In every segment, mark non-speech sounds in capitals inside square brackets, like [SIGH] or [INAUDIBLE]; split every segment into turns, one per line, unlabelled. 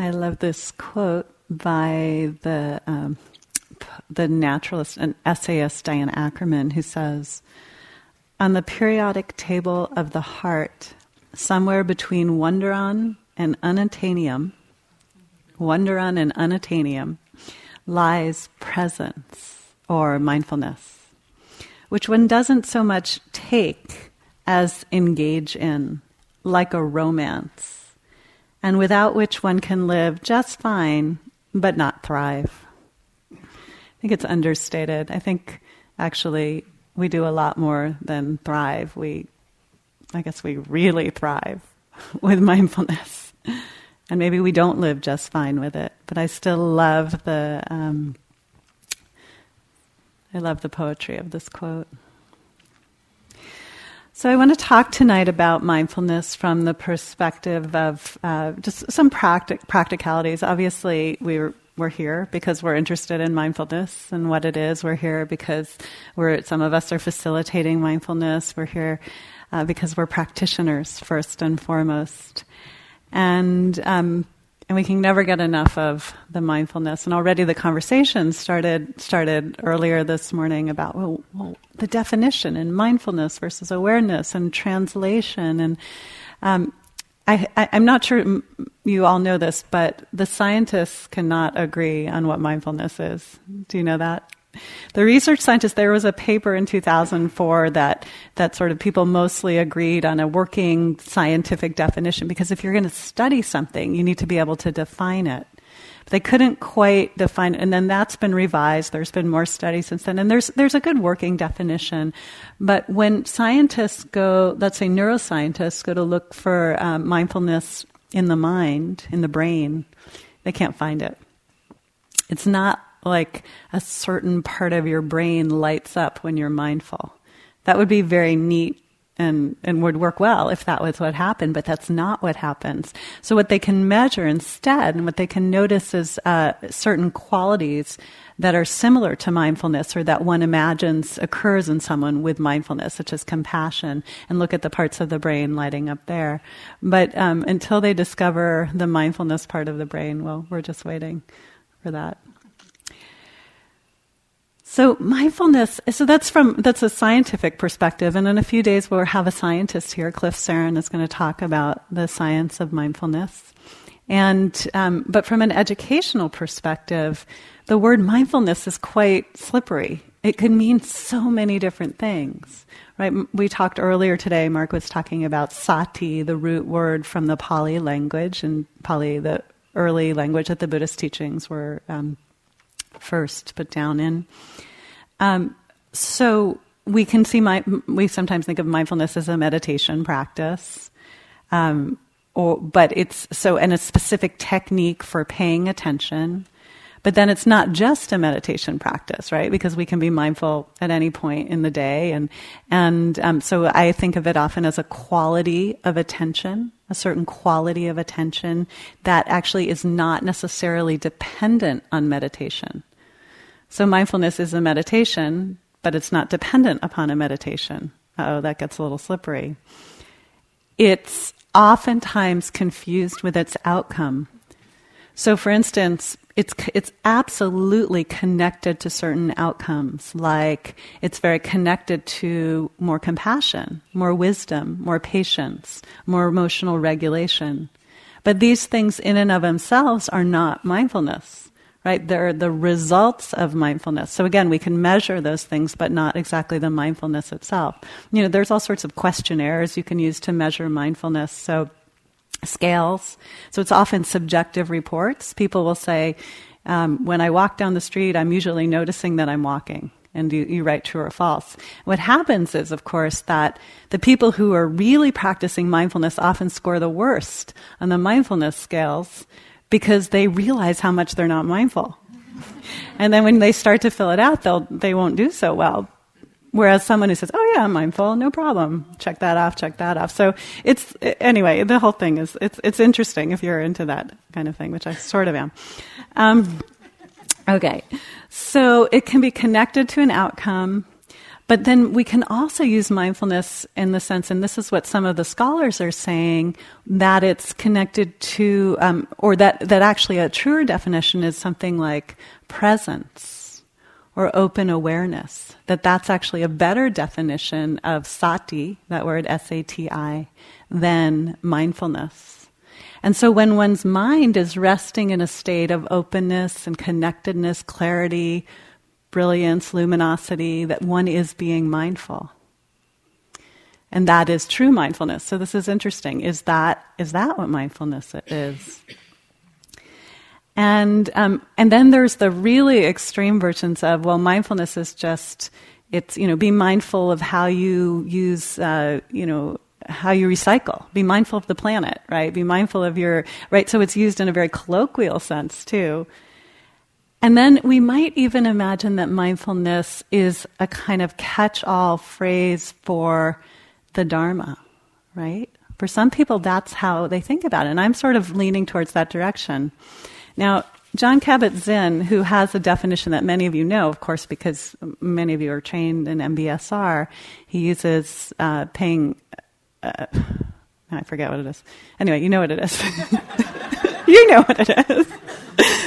I love this quote by the um, the naturalist and essayist Diane Ackerman, who says, "On the periodic table of the heart, somewhere between wonderon and unattainium, wonderon and unattainium, lies presence or mindfulness, which one doesn't so much take as engage in, like a romance." And without which one can live just fine but not thrive. I think it's understated. I think actually we do a lot more than thrive. We, I guess we really thrive [LAUGHS] with mindfulness. And maybe we don't live just fine with it, but I still love the, um, I love the poetry of this quote. So, I want to talk tonight about mindfulness from the perspective of uh, just some practic- practicalities. Obviously, we're we're here because we're interested in mindfulness and what it is. We're here because we're some of us are facilitating mindfulness. We're here uh, because we're practitioners first and foremost, and um, and we can never get enough of the mindfulness. And already the conversation started started earlier this morning about well, well the definition and mindfulness versus awareness and translation. And um, I, am not sure you all know this, but the scientists cannot agree on what mindfulness is. Do you know that? The research scientists, there was a paper in 2004 that, that sort of people mostly agreed on a working scientific definition because if you're going to study something, you need to be able to define it. They couldn't quite define it, and then that's been revised. There's been more studies since then, and there's, there's a good working definition. But when scientists go, let's say neuroscientists go to look for um, mindfulness in the mind, in the brain, they can't find it. It's not like a certain part of your brain lights up when you're mindful. That would be very neat and, and would work well if that was what happened, but that's not what happens. So what they can measure instead and what they can notice is uh, certain qualities that are similar to mindfulness or that one imagines occurs in someone with mindfulness, such as compassion, and look at the parts of the brain lighting up there. But um, until they discover the mindfulness part of the brain, well, we're just waiting for that. So mindfulness, so that's from, that's a scientific perspective. And in a few days we'll have a scientist here, Cliff Saron is going to talk about the science of mindfulness. And, um, but from an educational perspective, the word mindfulness is quite slippery. It can mean so many different things, right? We talked earlier today, Mark was talking about sati, the root word from the Pali language, and Pali, the early language that the Buddhist teachings were um, first put down in. Um, so we can see my, we sometimes think of mindfulness as a meditation practice. Um, or, but it's so, and a specific technique for paying attention. But then it's not just a meditation practice, right? Because we can be mindful at any point in the day, and and um, so I think of it often as a quality of attention, a certain quality of attention that actually is not necessarily dependent on meditation. So mindfulness is a meditation, but it's not dependent upon a meditation. Oh, that gets a little slippery. It's oftentimes confused with its outcome. So, for instance, it's it's absolutely connected to certain outcomes. Like it's very connected to more compassion, more wisdom, more patience, more emotional regulation. But these things, in and of themselves, are not mindfulness right? They're the results of mindfulness. So again, we can measure those things, but not exactly the mindfulness itself. You know, there's all sorts of questionnaires you can use to measure mindfulness. So scales. So it's often subjective reports. People will say, um, when I walk down the street, I'm usually noticing that I'm walking. And you, you write true or false. What happens is, of course, that the people who are really practicing mindfulness often score the worst on the mindfulness scales because they realize how much they're not mindful. and then when they start to fill it out, they'll, they won't do so well. Whereas someone who says, "Oh yeah, I'm mindful, no problem. Check that off, check that off." So it's anyway. The whole thing is it's it's interesting if you're into that kind of thing, which I sort of am. Um, okay, so it can be connected to an outcome, But then we can also use mindfulness in the sense, and this is what some of the scholars are saying, that it's connected to, um, or that, that actually a truer definition is something like presence or open awareness. That that's actually a better definition of sati, that word S A T I, than mindfulness. And so when one's mind is resting in a state of openness and connectedness, clarity, brilliance, luminosity, that one is being mindful. And that is true mindfulness. So this is interesting. Is that is that what mindfulness is? And um, and then there's the really extreme versions of well, mindfulness is just it's you know be mindful of how you use uh, you know how you recycle. Be mindful of the planet, right? Be mindful of your right. So it's used in a very colloquial sense too. And then we might even imagine that mindfulness is a kind of catch all phrase for the Dharma, right? For some people, that's how they think about it. And I'm sort of leaning towards that direction. Now, Jon Kabat-Zinn, who has a definition that many of you know, of course, because many of you are trained in MBSR, he uses uh, paying. Uh, I forget what it is. Anyway, you know what it is. [LAUGHS] you know what it is.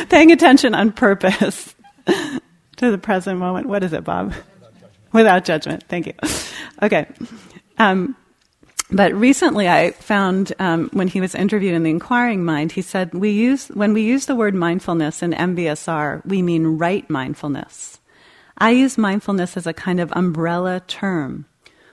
Paying attention on purpose to the present moment. What is it, Bob? Without judgment. Thank you. Okay. Um, but recently, I found um, when he was interviewed in the Inquiring Mind, he said we use when we use the word mindfulness in MBSR, we mean right mindfulness. I use mindfulness as a kind of umbrella term.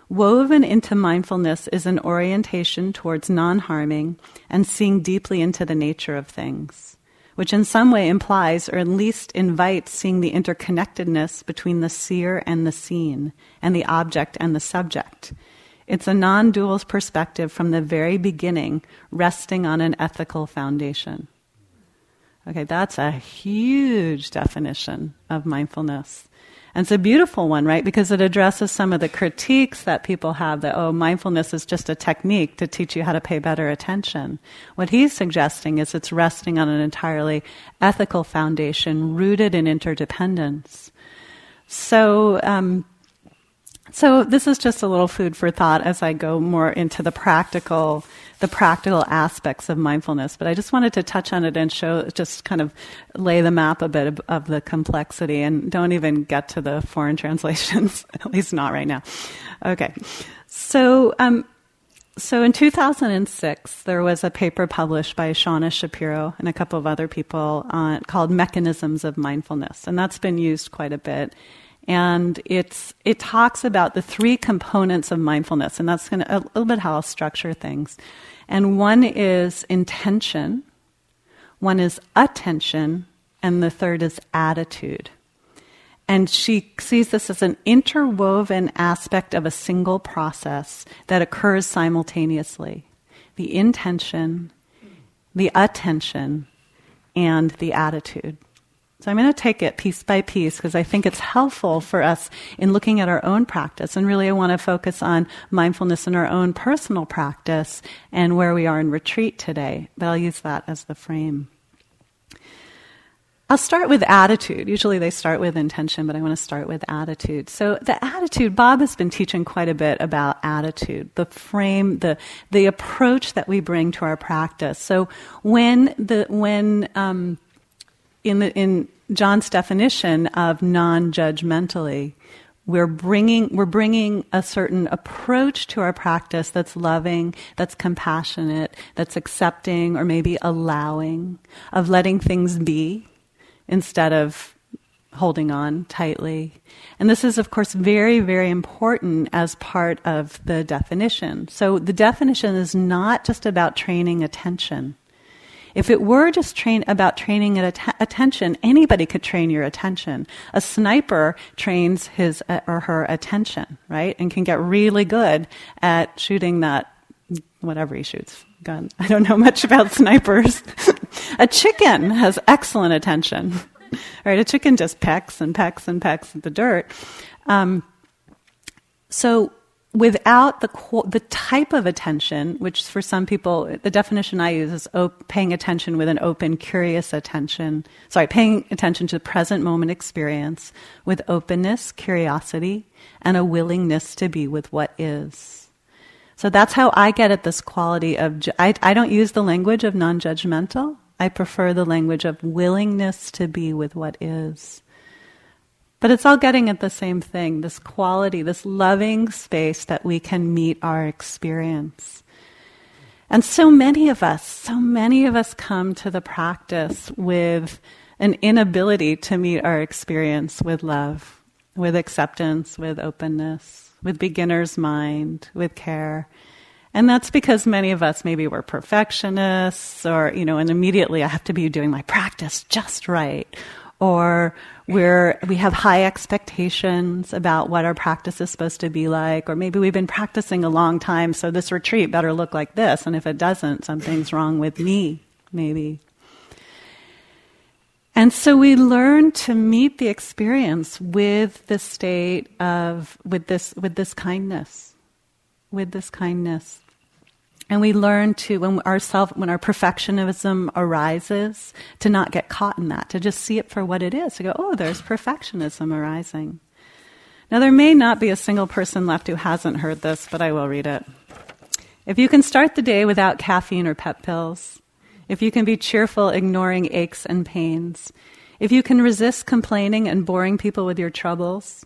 Woven into mindfulness is an orientation towards non harming and seeing deeply into the nature of things which in some way implies or at least invites seeing the interconnectedness between the seer and the seen, and the object and the subject. It's a non dual perspective from the very beginning, resting on an ethical foundation. Okay, that's a huge definition of mindfulness. And it's a beautiful one, right? Because it addresses some of the critiques that people have that, oh, mindfulness is just a technique to teach you how to pay better attention. What he's suggesting is it's resting on an entirely ethical foundation rooted in interdependence. So, um, so this is just a little food for thought as I go more into the practical the practical aspects of mindfulness, but I just wanted to touch on it and show, just kind of lay the map a bit of, of the complexity and don't even get to the foreign [LAUGHS] translations, at least not right now. Okay. So, um, so in 2006, there was a paper published by Shauna Shapiro and a couple of other people uh, called Mechanisms of Mindfulness, and that's been used quite a bit. And it's, it talks about the three components of mindfulness, and that's gonna, a little bit how I'll structure things. And one is intention, one is attention, and the third is attitude. And she sees this as an interwoven aspect of a single process that occurs simultaneously the intention, the attention, and the attitude. So I'm going to take it piece by piece because I think it's helpful for us in looking at our own practice. And really, I want to focus on mindfulness in our own personal practice and where we are in retreat today. But I'll use that as the frame. I'll start with attitude. Usually they start with intention, but I want to start with attitude. So the attitude, Bob has been teaching quite a bit about attitude, the frame, the the approach that we bring to our practice. So when the when um, in, the, in Jon's definition of non-judgmentally, we're bringing we're bringing a certain approach to our practice that's loving, that's compassionate, that's accepting, or maybe allowing of letting things be instead of holding on tightly. And this is, of course, very, very important as part of the definition. So the definition is not just about training attention. If it were just train about training at attention, anybody could train your attention. A sniper trains his uh, or her attention, right, and can get really good at shooting that whatever he shoots gun. [LAUGHS] I don't know much about snipers. [LAUGHS] a chicken has excellent attention, [LAUGHS] right? A chicken just pecks and pecks and pecks at the dirt. Um, so without the the type of attention, which for some people, the definition I use is op- paying attention with an open, curious attention. Sorry, paying attention to the present moment experience with openness, curiosity, and a willingness to be with what is. So that's how I get at this quality of. Ju- I, I don't use the language of non-judgmental. I prefer the language of willingness to be with what is. But it's all getting at the same thing this quality, this loving space that we can meet our experience. And so many of us, so many of us come to the practice with an inability to meet our experience with love, with acceptance, with openness, with beginner's mind, with care. And that's because many of us maybe we're perfectionists or, you know, and immediately I have to be doing my practice just right. Or we're, we have high expectations about what our practice is supposed to be like, or maybe we've been practicing a long time, so this retreat better look like this, and if it doesn't, something's wrong with me, maybe. And so we learn to meet the experience with the state of, with this, with this kindness, with this kindness. And we learn to, when our self, when our perfectionism arises, to not get caught in that, to just see it for what it is, to go, oh, there's perfectionism arising. Now, there may not be a single person left who hasn't heard this, but I will read it. If you can start the day without caffeine or pep pills, if you can be cheerful, ignoring aches and pains, if you can resist complaining and boring people with your troubles,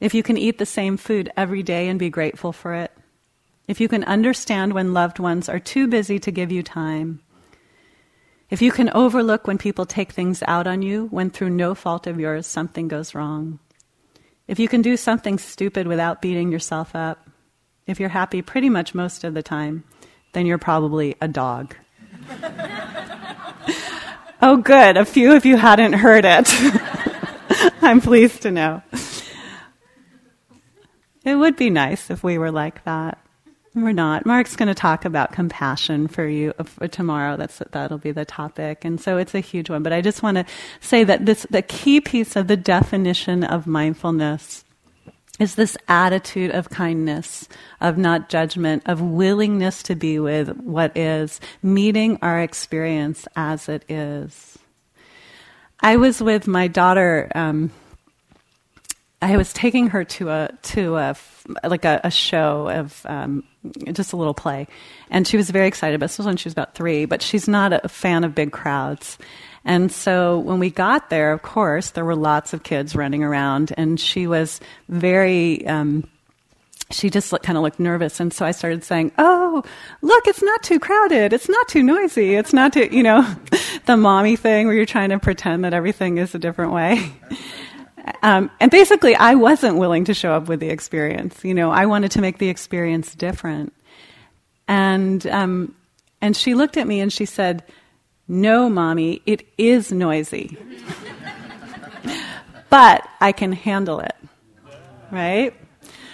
if you can eat the same food every day and be grateful for it, if you can understand when loved ones are too busy to give you time, if you can overlook when people take things out on you when through no fault of yours something goes wrong, if you can do something stupid without beating yourself up, if you're happy pretty much most of the time, then you're probably a dog. [LAUGHS] oh, good. A few of you hadn't heard it. [LAUGHS] I'm pleased to know. It would be nice if we were like that. We're not. Mark's going to talk about compassion for you uh, for tomorrow. That's that'll be the topic, and so it's a huge one. But I just want to say that this the key piece of the definition of mindfulness is this attitude of kindness, of not judgment, of willingness to be with what is, meeting our experience as it is. I was with my daughter. Um, I was taking her to a to a like a, a show of um, just a little play, and she was very excited. But this was when she was about three. But she's not a fan of big crowds, and so when we got there, of course, there were lots of kids running around, and she was very. Um, she just kind of looked nervous, and so I started saying, "Oh, look, it's not too crowded. It's not too noisy. It's not too, you know, [LAUGHS] the mommy thing where you're trying to pretend that everything is a different way." [LAUGHS] Um, and basically, I wasn't willing to show up with the experience. You know, I wanted to make the experience different. And um, and she looked at me and she said, "No, mommy, it is noisy, but I can handle it." Right.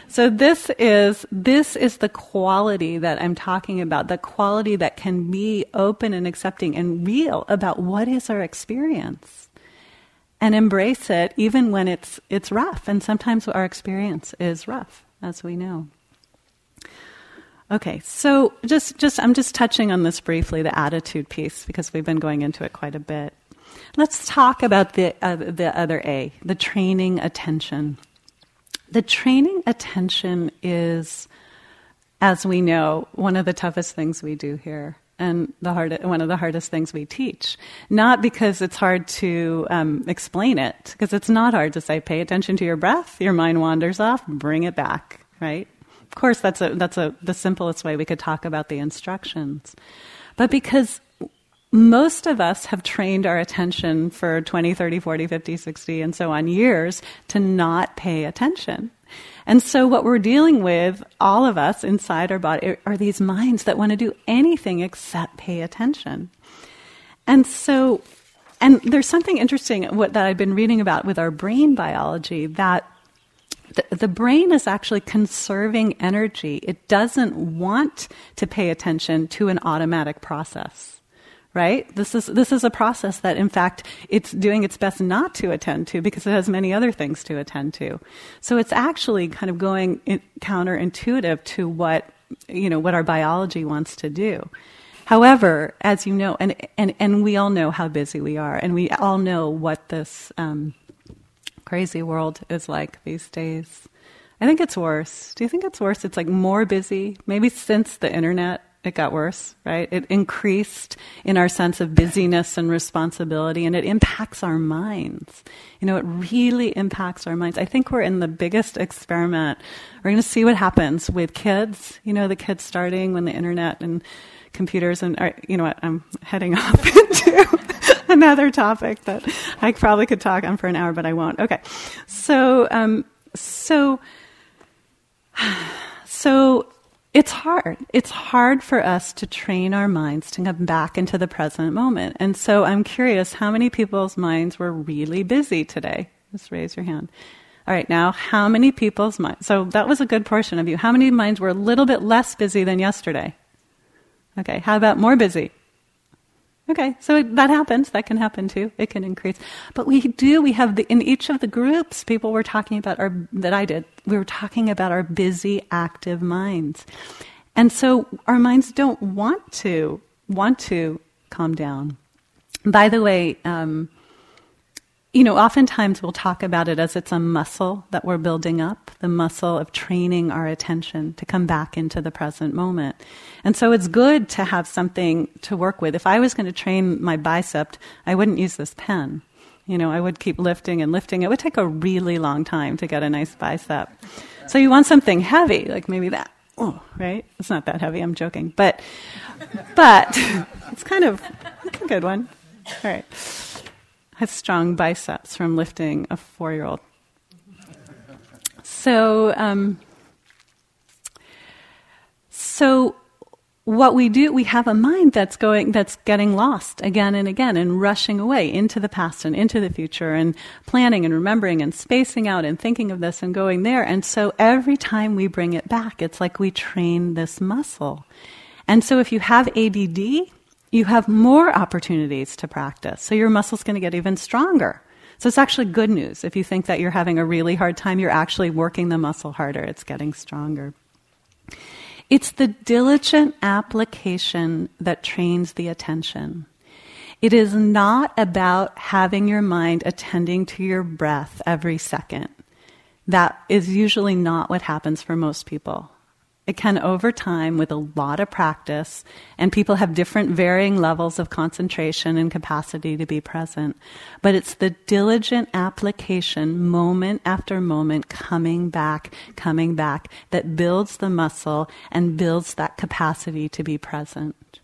So this is this is the quality that I'm talking about, the quality that can be open and accepting and real about what is our experience and embrace it even when it's it's rough. And sometimes our experience is rough as we know. Okay so just just i'm just touching on this briefly the attitude piece because we've been going into it quite a bit. Let's talk about the uh, the other a the training attention. The training attention is as we know one of the toughest things we do here and the hard, one of the hardest things we teach. Not because it's hard to um, explain it, because it's not hard to say, pay attention to your breath, your mind wanders off, bring it back, right? Of course, that's, a, that's a, the simplest way we could talk about the instructions. But because most of us have trained our attention for 20, 30, 40, 50, 60, and so on years to not pay attention. And so, what we're dealing with, all of us inside our body, are these minds that want to do anything except pay attention. And so, and there's something interesting what, that I've been reading about with our brain biology that the, the brain is actually conserving energy. It doesn't want to pay attention to an automatic process right? This is this is a process that, in fact, it's doing its best not to attend to because it has many other things to attend to. So it's actually kind of going counterintuitive to what you know what our biology wants to do. However, as you know, and and and we all know how busy we are, and we all know what this um, crazy world is like these days. I think it's worse. Do you think it's worse? It's like more busy, maybe since the internet it got worse, right? It increased in our sense of busyness and responsibility, and it impacts our minds. You know, it really impacts our minds. I think we're in the biggest experiment. We're going to see what happens with kids. You know, the kids starting when the internet and computers and, you know what, I'm heading [LAUGHS] off into another topic that I probably could talk on for an hour, but I won't. Okay. So, um, so, [SIGHS] so it's hard. It's hard for us to train our minds to come back into the present moment. And so I'm curious how many people's minds were really busy today? Just raise your hand. All right, now, how many people's minds? So that was a good portion of you. How many minds were a little bit less busy than yesterday? Okay, how about more busy? Okay, so that happens. That can happen too. It can increase. But we do, we have the, in each of the groups, people were talking about our, that I did, we were talking about our busy, active minds. And so our minds don't want to, want to calm down. By the way, um, you know, oftentimes we'll talk about it as it's a muscle that we're building up, the muscle of training our attention to come back into the present moment. And so it's good to have something to work with. If I was going to train my bicep, I wouldn't use this pen. You know, I would keep lifting and lifting. It would take a really long time to get a nice bicep. So you want something heavy, like maybe that. Oh, right? It's not that heavy, I'm joking. But, but [LAUGHS] it's kind of a good one. All right has strong biceps from lifting a four year old. So, um, so what we do, we have a mind that's going, that's getting lost again and again and rushing away into the past and into the future and planning and remembering and spacing out and thinking of this and going there. And so every time we bring it back, it's like we train this muscle. And so if you have ADD, you have more opportunities to practice. So your muscle's going to get even stronger. So it's actually good news. If you think that you're having a really hard time, you're actually working the muscle harder. It's getting stronger. It's the diligent application that trains the attention. It is not about having your mind attending to your breath every second. That is usually not what happens for most people. It can over time with a lot of practice, and people have different varying levels of concentration and capacity to be present. But it's the diligent application, moment after moment, coming back, coming back, that builds the muscle and builds that capacity to be present.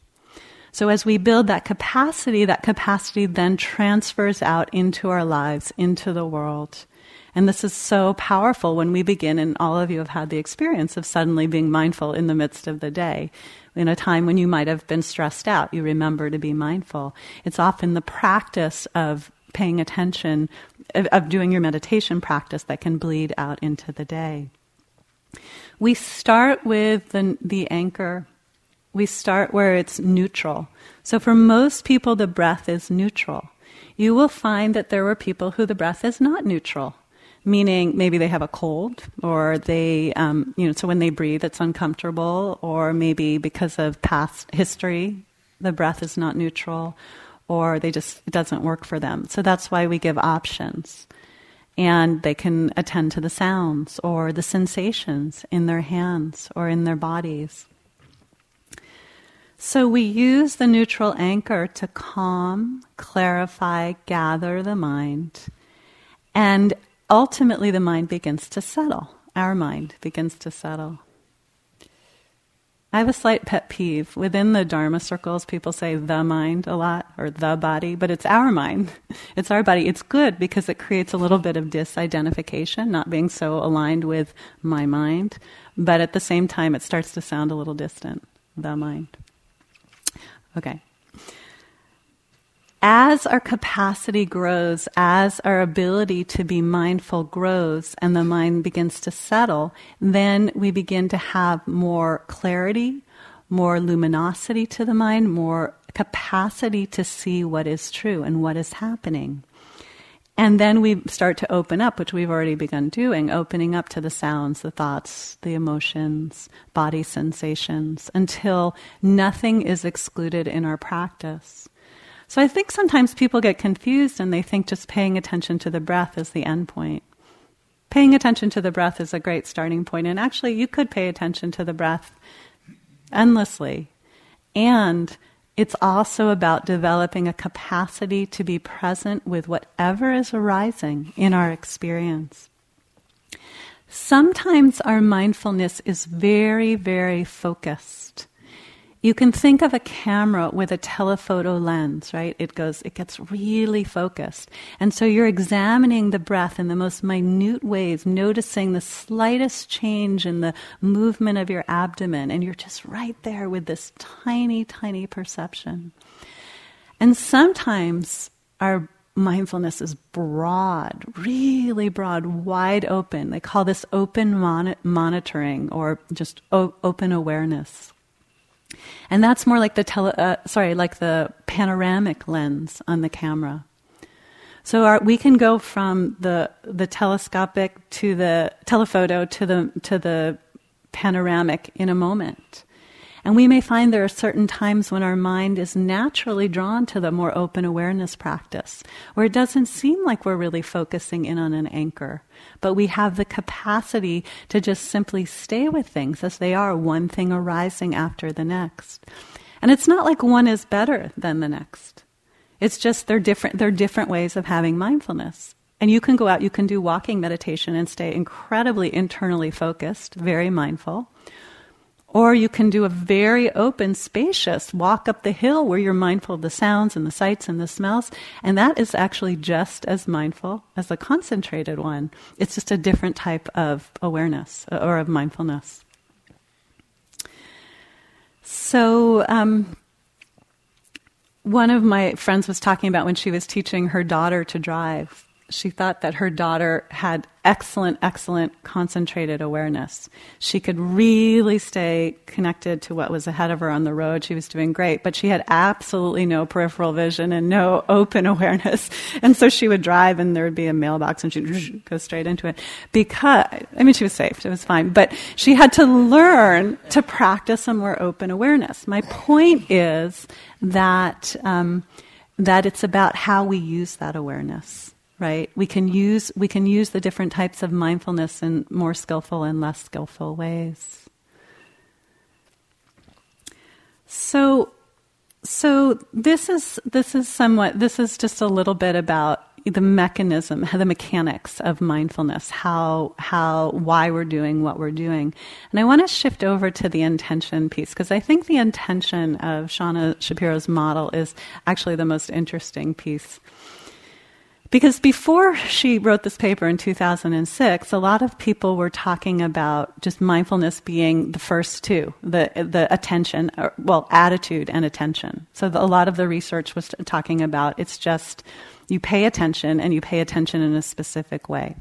So as we build that capacity, that capacity then transfers out into our lives, into the world. And this is so powerful when we begin, and all of you have had the experience of suddenly being mindful in the midst of the day. In a time when you might have been stressed out, you remember to be mindful. It's often the practice of paying attention, of, of doing your meditation practice that can bleed out into the day. We start with the, the anchor. We start where it's neutral. So for most people, the breath is neutral. You will find that there were people who the breath is not neutral meaning maybe they have a cold or they, um, you know, so when they breathe it's uncomfortable, or maybe because of past history, the breath is not neutral, or they just, it doesn't work for them. So that's why we give options. And they can attend to the sounds or the sensations in their hands or in their bodies. So we use the neutral anchor to calm, clarify, gather the mind. And ultimately the mind begins to settle. Our mind begins to settle. I have a slight pet peeve. Within the Dharma circles, people say the mind a lot or the body, but it's our mind. [LAUGHS] It's our body. It's good because it creates a little bit of disidentification, not being so aligned with my mind. But at the same time, it starts to sound a little distant. The mind. Okay as our capacity grows, as our ability to be mindful grows, and the mind begins to settle, then we begin to have more clarity, more luminosity to the mind, more capacity to see what is true and what is happening. And then we start to open up, which we've already begun doing, opening up to the sounds, the thoughts, the emotions, body sensations, until nothing is excluded in our practice. So I think sometimes people get confused and they think just paying attention to the breath is the end point. Paying attention to the breath is a great starting point, and actually, you could pay attention to the breath endlessly. And it's also about developing a capacity to be present with whatever is arising in our experience. Sometimes our mindfulness is very, very focused. You can think of a camera with a telephoto lens, right? It goes, it gets really focused. And so you're examining the breath in the most minute ways, noticing the slightest change in the movement of your abdomen, and you're just right there with this tiny, tiny perception. And sometimes our mindfulness is broad, really broad, wide open. They call this open mon- monitoring or just o- open awareness. And that's more like the tele, uh, sorry, like the panoramic lens on the camera. So our, we can go from the the telescopic to the telephoto to the to the panoramic in a moment. And we may find there are certain times when our mind is naturally drawn to the more open awareness practice, where it doesn't seem like we're really focusing in on an anchor, but we have the capacity to just simply stay with things as they are, one thing arising after the next. And it's not like one is better than the next. It's just they're different, they're different ways of having mindfulness. And you can go out, you can do walking meditation and stay incredibly internally focused, very mindful. Or you can do a very open, spacious walk up the hill where you're mindful of the sounds and the sights and the smells. And that is actually just as mindful as the concentrated one. It's just a different type of awareness uh, or of mindfulness. So, um, one of my friends was talking about when she was teaching her daughter to drive she thought that her daughter had excellent, excellent concentrated awareness. She could really stay connected to what was ahead of her on the road. She was doing great, but she had absolutely no peripheral vision and no [LAUGHS] open awareness. And so she would drive and there would be a mailbox and she'd [LAUGHS] go straight into it. Because, I mean, she was safe, it was fine, but she had to learn to practice a more open awareness. My point is that, um, that it's about how we use that awareness right? We can use we can use the different types of mindfulness in more skillful and less skillful ways. So so this is this is somewhat this is just a little bit about the mechanism, [LAUGHS] the mechanics of mindfulness, how how why we're doing what we're doing. And I want to shift over to the intention piece because I think the intention of Shauna Shapiro's model is actually the most interesting piece. Because before she wrote this paper in 2006, a lot of people were talking about just mindfulness being the first two, the, the attention, or, well, attitude and attention. So the, a lot of the research was talking about it's just you pay attention and you pay attention in a specific way.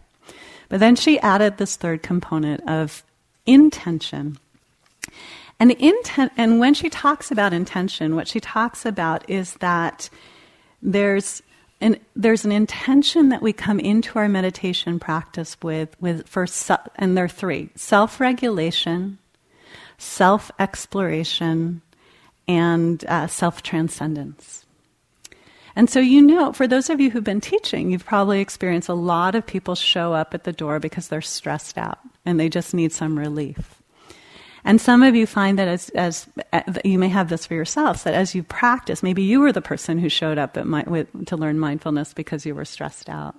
But then she added this third component of intention. And, intent, and when she talks about intention, what she talks about is that there's and there's an intention that we come into our meditation practice with, with for, and there are three self regulation, self exploration, and uh, self transcendence. And so, you know, for those of you who've been teaching, you've probably experienced a lot of people show up at the door because they're stressed out and they just need some relief. And some of you find that as, as uh, you may have this for yourselves, that as you practice, maybe you were the person who showed up my, with, to learn mindfulness because you were stressed out.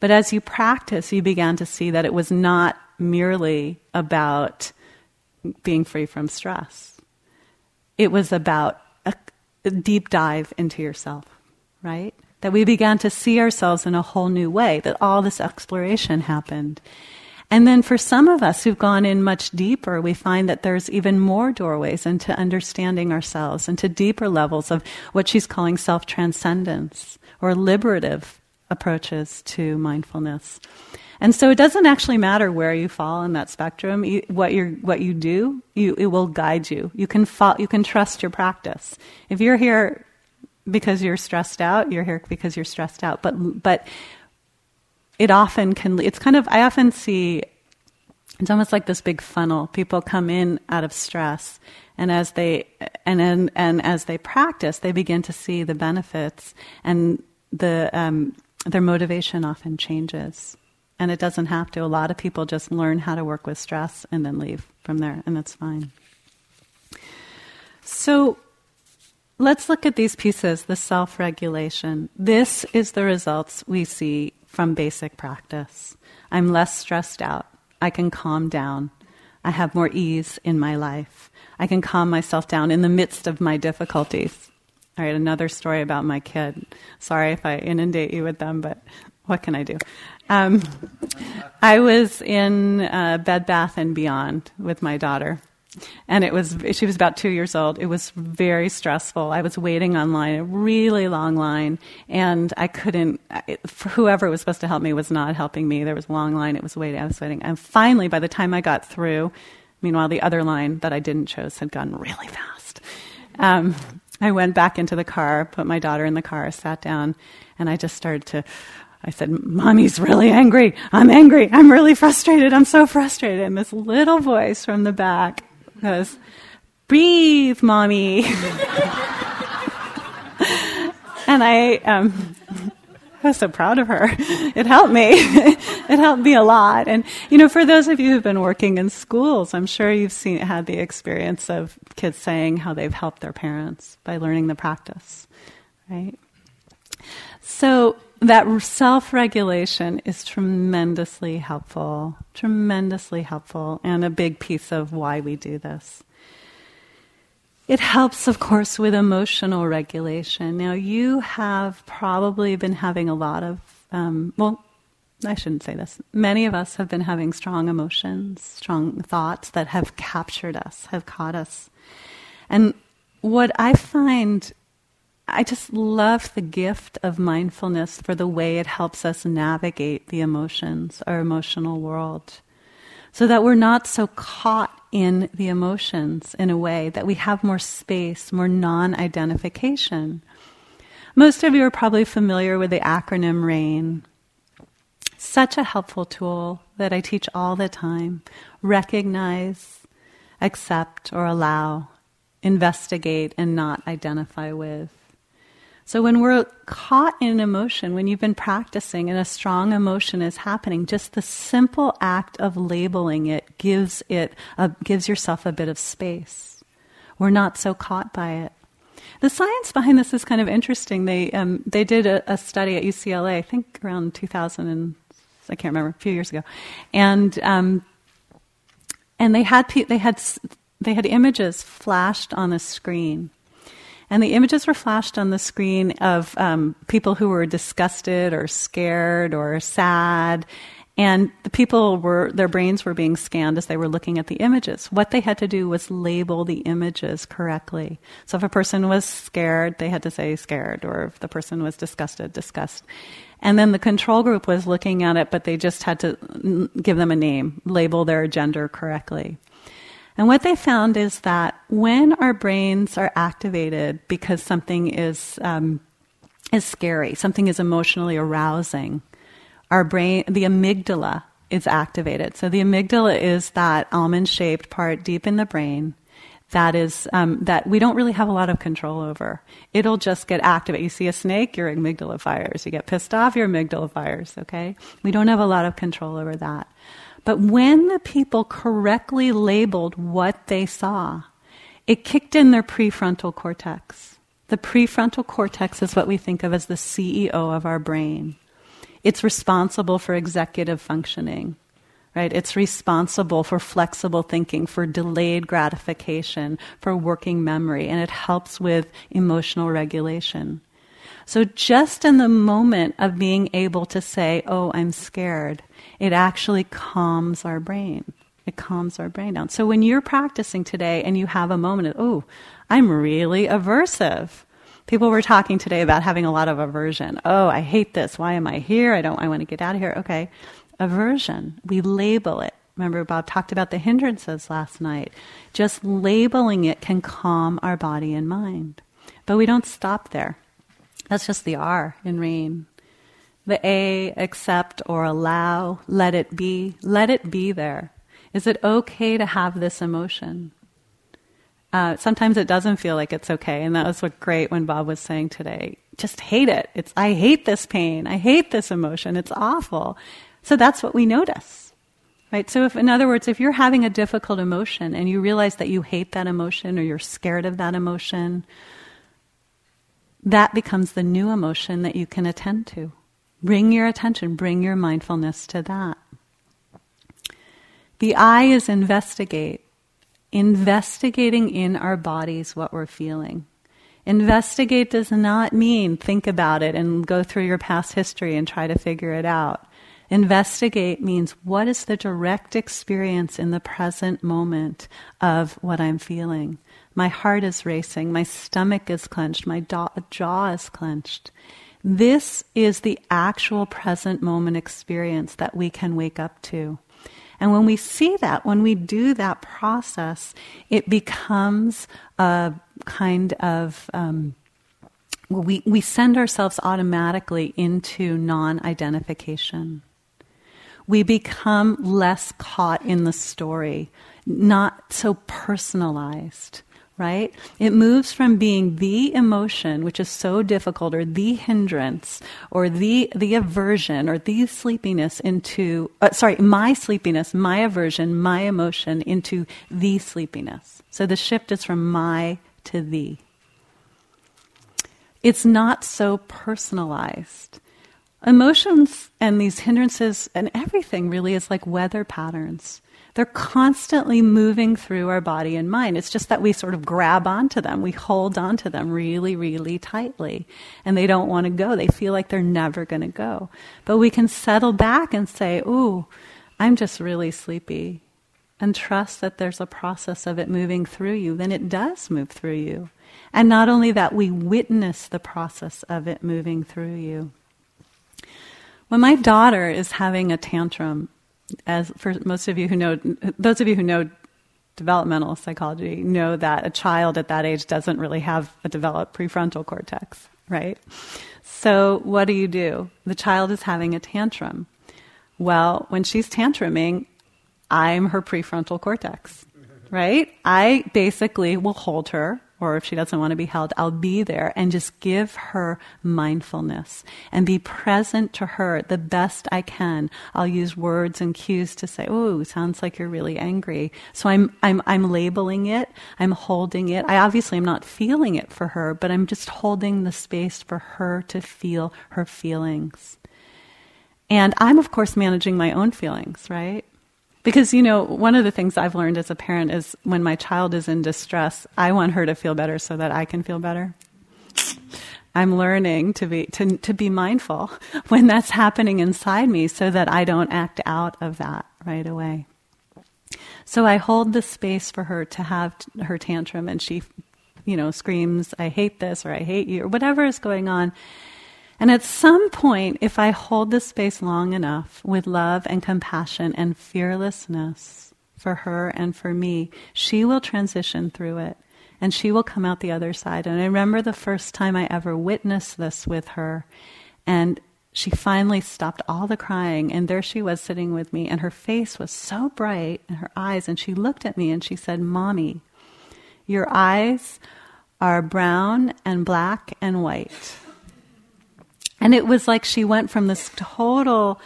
But as you practice, you began to see that it was not merely about being free from stress. It was about a, a deep dive into yourself, right? That we began to see ourselves in a whole new way, that all this exploration happened. And then for some of us who've gone in much deeper, we find that there's even more doorways into understanding ourselves, into deeper levels of what she's calling self transcendence or liberative approaches to mindfulness. And so it doesn't actually matter where you fall in that spectrum. You, what you what you do, you, it will guide you. You can fo- you can trust your practice. If you're here because you're stressed out, you're here because you're stressed out. But but it often can. It's kind of I often see. It's almost like this big funnel. People come in out of stress, and as they and and, and as they practice, they begin to see the benefits, and the um, their motivation often changes. And it doesn't have to. A lot of people just learn how to work with stress and then leave from there, and that's fine. So let's look at these pieces the self regulation. This is the results we see from basic practice. I'm less stressed out. I can calm down. I have more ease in my life. I can calm myself down in the midst of my difficulties. All right, another story about my kid. Sorry if I inundate you with them, but what can I do? Um, I was in uh, Bed Bath and Beyond with my daughter, and it was she was about two years old. It was very stressful. I was waiting online, a really long line, and I couldn't. whoever was supposed to help me was not helping me. There was a long line. It was waiting. I was waiting, and finally, by the time I got through, meanwhile, the other line that I didn't choose had gone really fast. Um, I went back into the car, put my daughter in the car, sat down, and I just started to I said, Mommy's really angry. I'm angry. I'm really frustrated. I'm so frustrated. And this little voice from the back goes, Breathe, Mommy. and I, um, I was so proud of her. It helped me. [LAUGHS] it helped me a lot. And, you know, for those of you who've been working in schools, I'm sure you've seen, had the experience of kids saying how they've helped their parents by learning the practice, right? So, that self regulation is tremendously helpful, tremendously helpful, and a big piece of why we do this. It helps, of course, with emotional regulation. Now, you have probably been having a lot of, um, well, I shouldn't say this. Many of us have been having strong emotions, strong thoughts that have captured us, have caught us. And what I find I just love the gift of mindfulness for the way it helps us navigate the emotions, our emotional world, so that we're not so caught in the emotions in a way that we have more space, more non identification. Most of you are probably familiar with the acronym RAIN. Such a helpful tool that I teach all the time. Recognize, accept, or allow, investigate, and not identify with. So when we're caught in an emotion, when you've been practicing and a strong emotion is happening, just the simple act of labeling it gives it a, gives yourself a bit of space. We're not so caught by it. The science behind this is kind of interesting. They um, they did a, a, study at UCLA, I think around 2000 and I can't remember a few years ago, and um, and they had they had they had images flashed on a screen and the images were flashed on the screen of um, people who were disgusted or scared or sad. And the people were, their brains were being scanned as they were looking at the images. What they had to do was label the images correctly. So if a person was scared, they had to say scared, or if the person was disgusted, disgust. And then the control group was looking at it, but they just had to give them a name, label their gender correctly. And what they found is that when our brains are activated because something is, um, is scary, something is emotionally arousing, our brain, the amygdala is activated. So the amygdala is that almond shaped part deep in the brain that is um, that we don't really have a lot of control over. It'll just get activated. You see a snake, your amygdala fires. You get pissed off, your amygdala fires. Okay, we don't have a lot of control over that. But when the people correctly labeled what they saw, it kicked in their prefrontal cortex. The prefrontal cortex is what we think of as the CEO of our brain. It's responsible for executive functioning, right? It's responsible for flexible thinking, for delayed gratification, for working memory, and it helps with emotional regulation. So, just in the moment of being able to say, Oh, I'm scared, it actually calms our brain. It calms our brain down. So, when you're practicing today and you have a moment of, Oh, I'm really aversive, People were talking today about having a lot of aversion. Oh, I hate this. Why am I here? I don't, I want to get out of here. Okay. Aversion. We label it. Remember, Bob talked about the hindrances last night. Just labeling it can calm our body and mind. But we don't stop there. That's just the R in rain. The A, accept or allow, let it be. Let it be there. Is it okay to have this emotion? Uh, sometimes it doesn't feel like it's okay, and that was what great when Bob was saying today. Just hate it. It's I hate this pain. I hate this emotion. It's awful. So that's what we notice, right? So if, in other words, if you're having a difficult emotion and you realize that you hate that emotion or you're scared of that emotion, that becomes the new emotion that you can attend to. Bring your attention, bring your mindfulness to that. The I is investigate, investigating in our bodies what we're feeling. Investigate does not mean think about it and go through your past history and try to figure it out. Investigate means what is the direct experience in the present moment of what I'm feeling. My heart is racing, my stomach is clenched, my jaw is clenched. This is the actual present moment experience that we can wake up to. And when we see that, when we do that process, it becomes a kind of um, we, we send ourselves automatically into non identification. We become less caught in the story, not so personalized right? It moves from being the emotion, which is so difficult, or the hindrance, or the the aversion, or the sleepiness, into uh, sorry, my sleepiness, my aversion, my emotion, into the sleepiness. So the shift is from my to the. It's not so personalized. Emotions and these hindrances and everything really is like weather patterns. They're constantly moving through our body and mind. It's just that we sort of grab onto them. We hold onto them really, really tightly. And they don't want to go. They feel like they're never going to go. But we can settle back and say, Ooh, I'm just really sleepy. And trust that there's a process of it moving through you. Then it does move through you. And not only that, we witness the process of it moving through you. When my daughter is having a tantrum, as for most of you who know, those of you who know developmental psychology know that a child at that age doesn't really have a developed prefrontal cortex, right? So what do you do? The child is having a tantrum. Well, when she's tantruming, I'm her prefrontal cortex, right? I basically will hold her or if she doesn't want to be held, I'll be there and just give her mindfulness and be present to her the best I can. I'll use words and cues to say, "Oh, sounds like you're really angry." So I'm I'm I'm labeling it. I'm holding it. I obviously am not feeling it for her, but I'm just holding the space for her to feel her feelings. And I'm of course managing my own feelings, right? Because, you know, one of the things I've learned as a parent is when my child is in distress, I want her to feel better so that I can feel better. I'm learning to be, to, to be mindful [LAUGHS] when that's happening inside me so that I don't act out of that right away. So I hold the space for her to have her tantrum and she, you know, screams, I hate this or I hate you or whatever is going on. And at some point, if I hold this space long enough with love and compassion and fearlessness for her and for me, she will transition through it and she will come out the other side. And I remember the first time I ever witnessed this with her, and she finally stopped all the crying, and there she was sitting with me, and her face was so bright, and her eyes, and she looked at me and she said, Mommy, your eyes are brown and black and white. And it was like she went from this total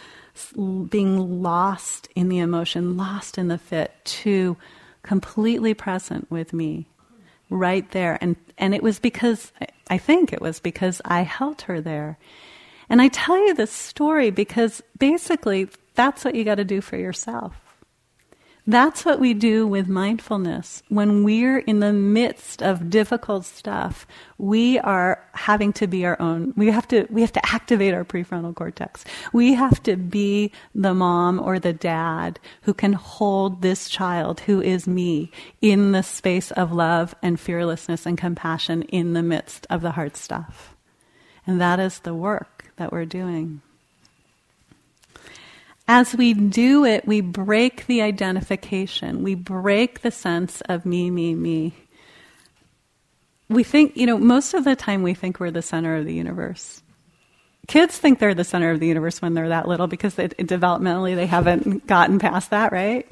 being lost in the emotion, lost in the fit, to completely present with me right there. And, and it was because, I think it was because I held her there. And I tell you this story because basically that's what you got to do for yourself. That's what we do with mindfulness. When we're in the midst of difficult stuff, we are having to be our own. We have to, we have to activate our prefrontal cortex. We have to be the mom or the dad who can hold this child who is me in the space of love and fearlessness and compassion in the midst of the hard stuff. And that is the work that we're doing. As we do it, we break the identification. We break the sense of me, me, me. We think, you know, most of the time we think we're the center of the universe. Kids think they're the center of the universe when they're that little because they, developmentally they haven't gotten past that, right?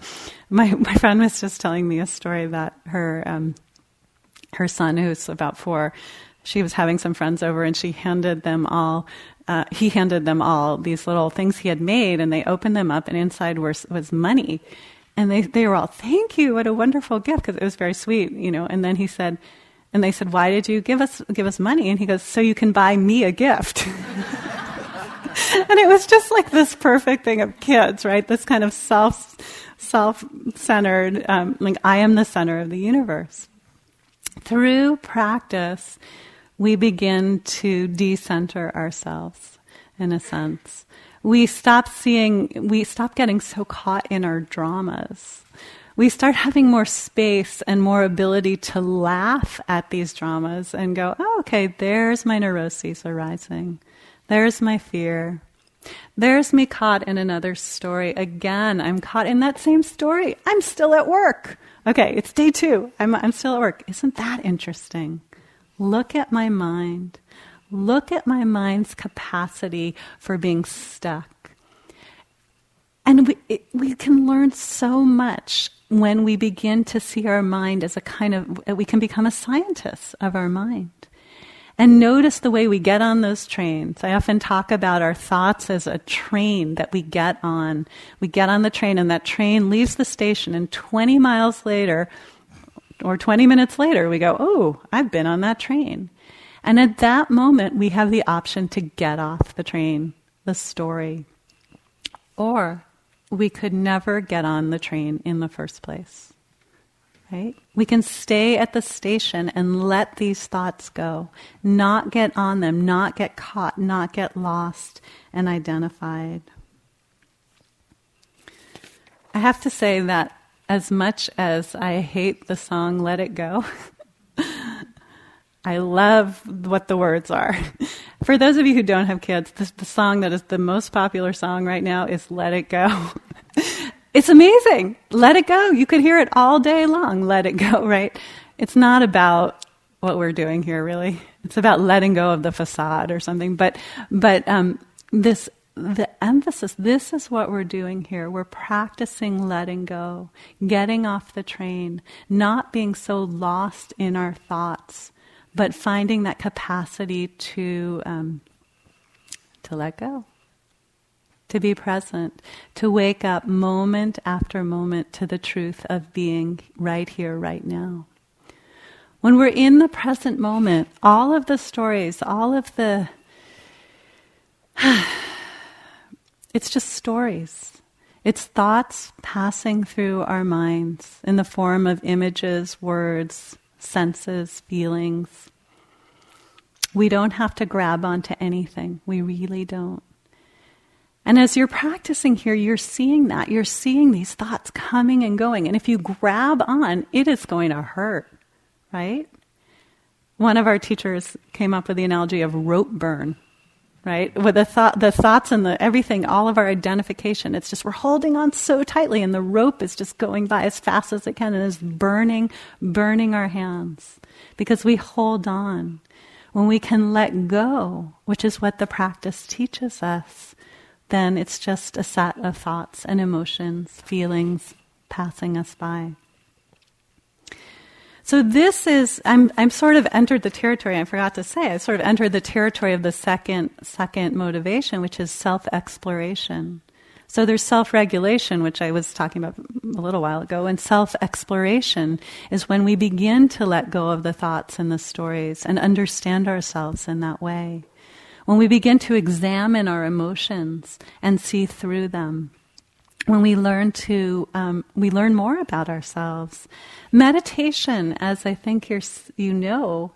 My, my friend was just telling me a story that her, um, her son, who's about four, she was having some friends over and she handed them all uh, he handed them all these little things he had made, and they opened them up, and inside was, was money. And they, they were all, thank you, what a wonderful gift, because it was very sweet, you know. And then he said, and they said, why did you give us, give us money? And he goes, so you can buy me a gift. [LAUGHS] and it was just like this perfect thing of kids, right? This kind of self, self-centered, um, like I am the center of the universe. Through practice, we begin to decenter ourselves in a sense. We stop seeing, we stop getting so caught in our dramas. We start having more space and more ability to laugh at these dramas and go, oh, okay, there's my neuroses arising. There's my fear. There's me caught in another story. Again, I'm caught in that same story. I'm still at work. Okay, it's day two. I'm, I'm still at work. Isn't that interesting? Look at my mind. Look at my mind's capacity for being stuck. And we, it, we can learn so much when we begin to see our mind as a kind of, we can become a scientist of our mind. And notice the way we get on those trains. I often talk about our thoughts as a train that we get on. We get on the train, and that train leaves the station, and 20 miles later, or 20 minutes later, we go, Oh, I've been on that train. And at that moment, we have the option to get off the train, the story. Or we could never get on the train in the first place. Right? We can stay at the station and let these thoughts go, not get on them, not get caught, not get lost and identified. I have to say that as much as I hate the song Let It Go, [LAUGHS] I love what the words are. [LAUGHS] For those of you who don't have kids, the, the song that is the most popular song right now is Let It Go. [LAUGHS] it's amazing. Let it go. You could hear it all day long. Let it go, right? It's not about what we're doing here, really. It's about letting go of the facade or something. But, but um, this the emphasis this is what we're doing here. We're practicing letting go, getting off the train, not being so lost in our thoughts, but finding that capacity to, um, to let go, to be present, to wake up moment after moment to the truth of being right here, right now. When we're in the present moment, all of the stories, all of the [SIGHS] [SIGHS] It's just stories. It's thoughts passing through our minds in the form of images, words, senses, feelings. We don't have to grab onto anything. We really don't. And as you're practicing here, you're seeing that. You're seeing these thoughts coming and going. And if you grab on, it is going to hurt, right? One of our teachers came up with the analogy of rope burn right? With the thought, the thoughts and the everything, all of our identification. It's just we're holding on so tightly, and the rope is just going by as fast as it can, and is burning, burning our hands because we hold on. When we can let go, which is what the practice teaches us, then it's just a set of thoughts and emotions, feelings passing us by. So this is I'm I'm sort of entered the territory. I forgot to say I sort of entered the territory of the second second motivation, which is self exploration. So there's self regulation, which I was talking about a little while ago, and self exploration is when we begin to let go of the thoughts and the stories and understand ourselves in that way. When we begin to examine our emotions and see through them when we learn to um, we learn more about ourselves. Meditation, as I think you you know,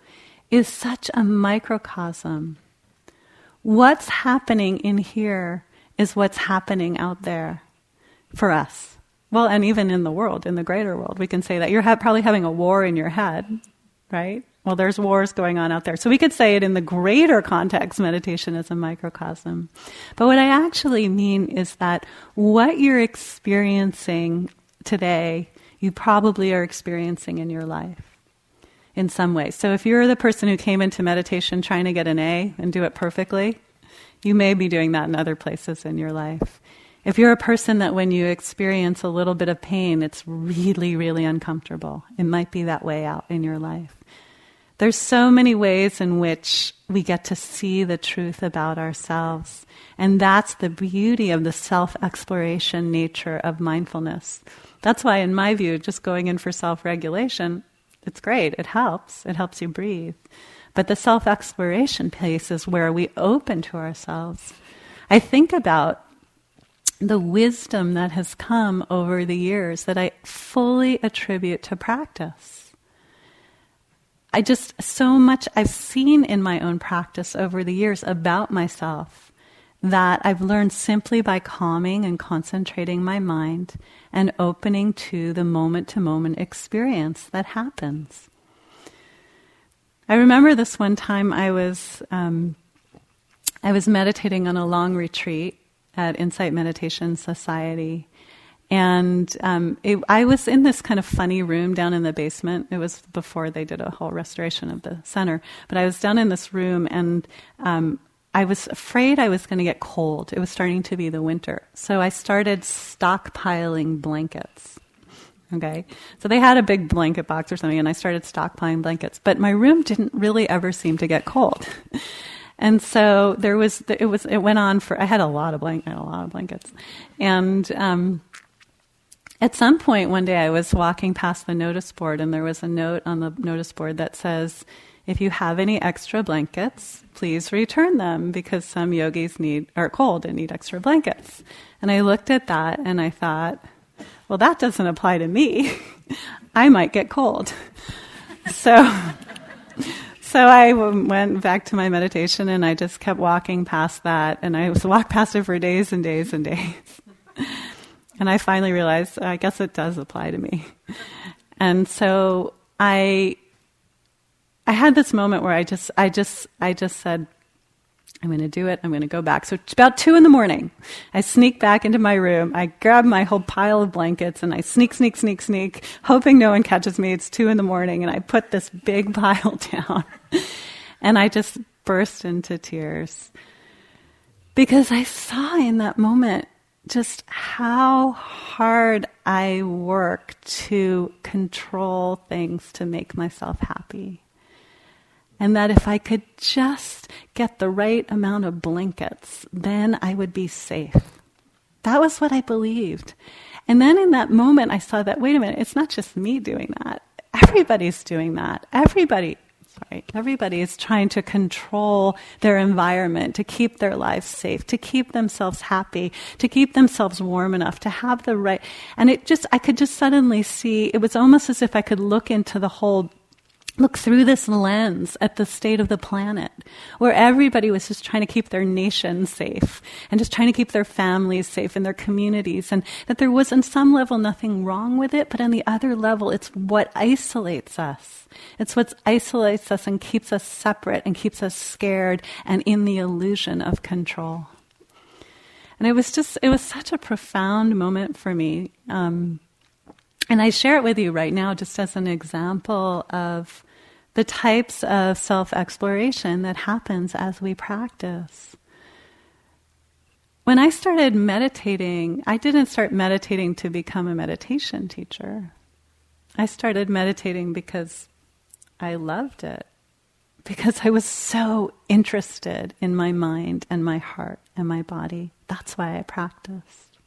is such a microcosm. What's happening in here is what's happening out there for us. Well, and even in the world, in the greater world, we can say that you're ha- probably having a war in your head, right? Well, there's wars going on out there. So we could say it in the greater context, meditation is a microcosm. But what I actually mean is that what you're experiencing today, you probably are experiencing in your life in some way. So if you're the person who came into meditation trying to get an A and do it perfectly, you may be doing that in other places in your life. If you're a person that when you experience a little bit of pain, it's really, really uncomfortable, it might be that way out in your life. There's so many ways in which we get to see the truth about ourselves. And that's the beauty of the self exploration nature of mindfulness. That's why, in my view, just going in for self regulation, it's great. It helps. It helps you breathe. But the self exploration place is where we open to ourselves. I think about the wisdom that has come over the years that I fully attribute to practice. I just, so much I've seen in my own practice over the years about myself that I've learned simply by calming and concentrating my mind and opening to the moment to moment experience that happens. I remember this one time I was, um, I was meditating on a long retreat at Insight Meditation Society and um, it, I was in this kind of funny room down in the basement. It was before they did a whole restoration of the center. But I was down in this room and um, I was afraid I was going to get cold. It was starting to be the winter. So I started stockpiling blankets. Okay. So they had a big blanket box or something, and I started stockpiling blankets. But my room didn't really ever seem to get cold. [LAUGHS] And so there was, it was, it went on for, I had a lot of blanket, a lot of blankets. And, um, at some point one day I was walking past the notice board and there was a note on the notice board that says, if you have any extra blankets, please return them because some yogis need are cold and need extra blankets. And I looked at that and I thought, well, that doesn't apply to me. [LAUGHS] I might get cold. [LAUGHS] so, so I went back to my meditation and I just kept walking past that, and I walked past it for days and days and days. [LAUGHS] And I finally realized, I guess it does apply to me. And so I, I had this moment where I just, I just, I just said, I'm going to do it. I'm going to go back. So it's about two in the morning. I sneak back into my room. I grab my whole pile of blankets and I sneak, sneak, sneak, sneak, hoping no one catches me. It's two in the morning and I put this big [LAUGHS] pile down and I just burst into tears because I saw in that moment just how hard I work to control things to make myself happy. And that if I could just get the right amount of blankets, then I would be safe. That was what I believed. And then in that moment, I saw that, wait a minute, it's not just me doing that. Everybody's doing that. Everybody Right? Everybody is trying to control their environment, to keep their lives safe, to keep themselves happy, to keep themselves warm enough, to have the right. And it just, I could just suddenly see, it was almost as if I could look into the whole look through this lens at the state of the planet, where everybody was just trying to keep their nation safe and just trying to keep their families safe and their communities, and that there was, on some level, nothing wrong with it, but on the other level, it's what isolates us. It's what isolates us and keeps us separate and keeps us scared and in the illusion of control. And it was just, it was such a profound moment for me. Um, and I share it with you right now just as an example of the types of self exploration that happens as we practice. When I started meditating, I didn't start meditating to become a meditation teacher. I started meditating because I loved it, because I was so interested in my mind and my heart and my body. That's why I practiced.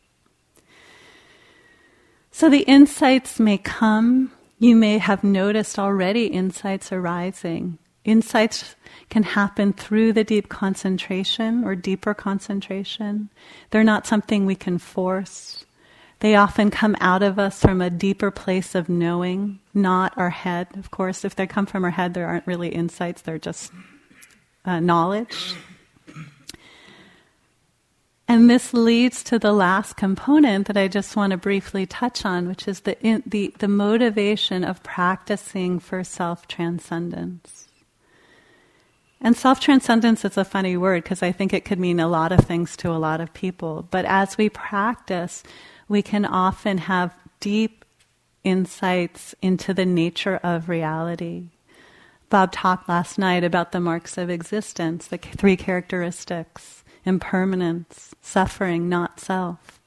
So the insights may come. You may have noticed already insights arising. Insights can happen through the deep concentration or deeper concentration. They're not something we can force. They often come out of us from a deeper place of knowing, not our head. Of course, if they come from our head, there aren't really insights, they're just uh, knowledge. And this leads to the last component that I just want to briefly touch on, which is the, in, the, the motivation of practicing for self transcendence. And self transcendence is a funny word because I think it could mean a lot of things to a lot of people. But as we practice, we can often have deep insights into the nature of reality. Bob talked last night about the marks of existence, the three characteristics impermanence, suffering, not self.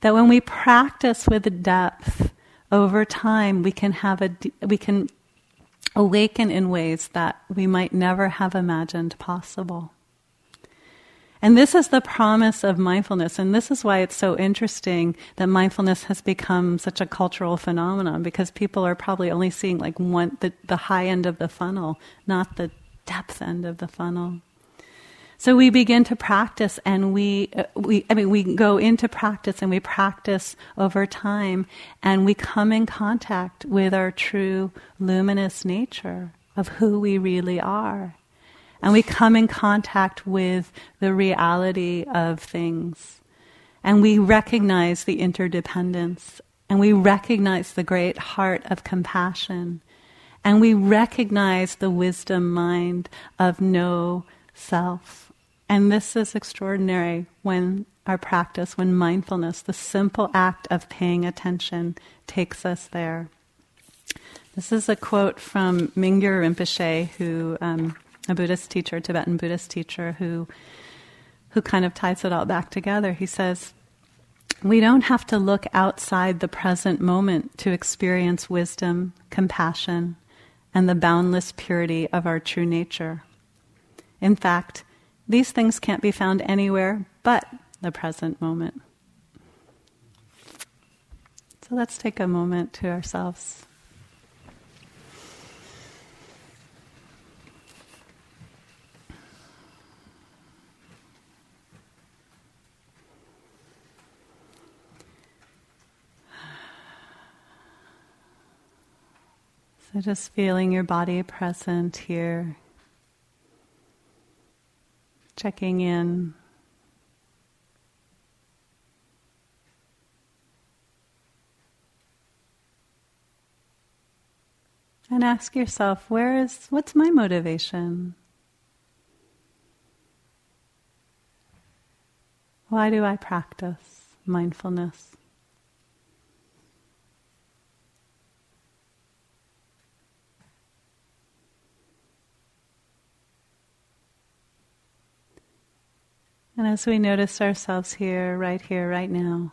That when we practice with depth over time, we can have a we can awaken in ways that we might never have imagined possible. And this is the promise of mindfulness, and this is why it's so interesting that mindfulness has become such a cultural phenomenon because people are probably only seeing like one the, the high end of the funnel, not the depth end of the funnel. So we begin to practice and we, uh, we, I mean, we go into practice and we practice over time and we come in contact with our true luminous nature of who we really are. And we come in contact with the reality of things. And we recognize the interdependence. And we recognize the great heart of compassion. And we recognize the wisdom mind of no self. And this is extraordinary when our practice, when mindfulness, the simple act of paying attention, takes us there. This is a quote from Mingyur Rinpoche, who um, a Buddhist teacher, Tibetan Buddhist teacher, who who kind of ties it all back together. He says, "We don't have to look outside the present moment to experience wisdom, compassion, and the boundless purity of our true nature. In fact." These things can't be found anywhere but the present moment. So let's take a moment to ourselves. So just feeling your body present here checking in. And ask yourself, where is what's my motivation? Why do I practice mindfulness? And as we notice ourselves here, right here, right now,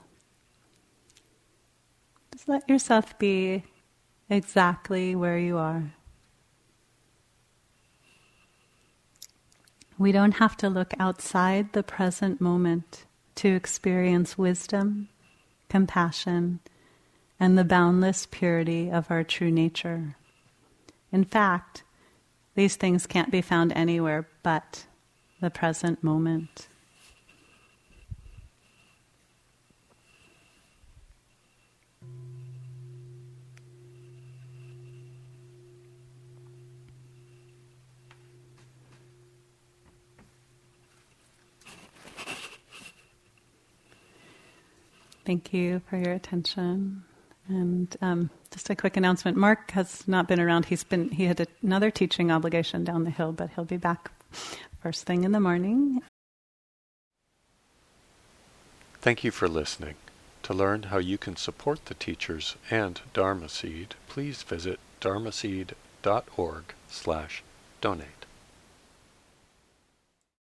just let yourself be exactly where you are. We don't have to look outside the present moment to experience wisdom, compassion, and the boundless purity of our true nature. In fact, these things can't be found anywhere but the present moment. Thank you for your attention. And um, just a quick announcement: Mark has not been around. He's been he had another teaching obligation down the hill, but he'll be back first thing in the morning.
Thank you for listening. To learn how you can support the teachers and Dharma Seed, please visit dharmaseed.org/donate.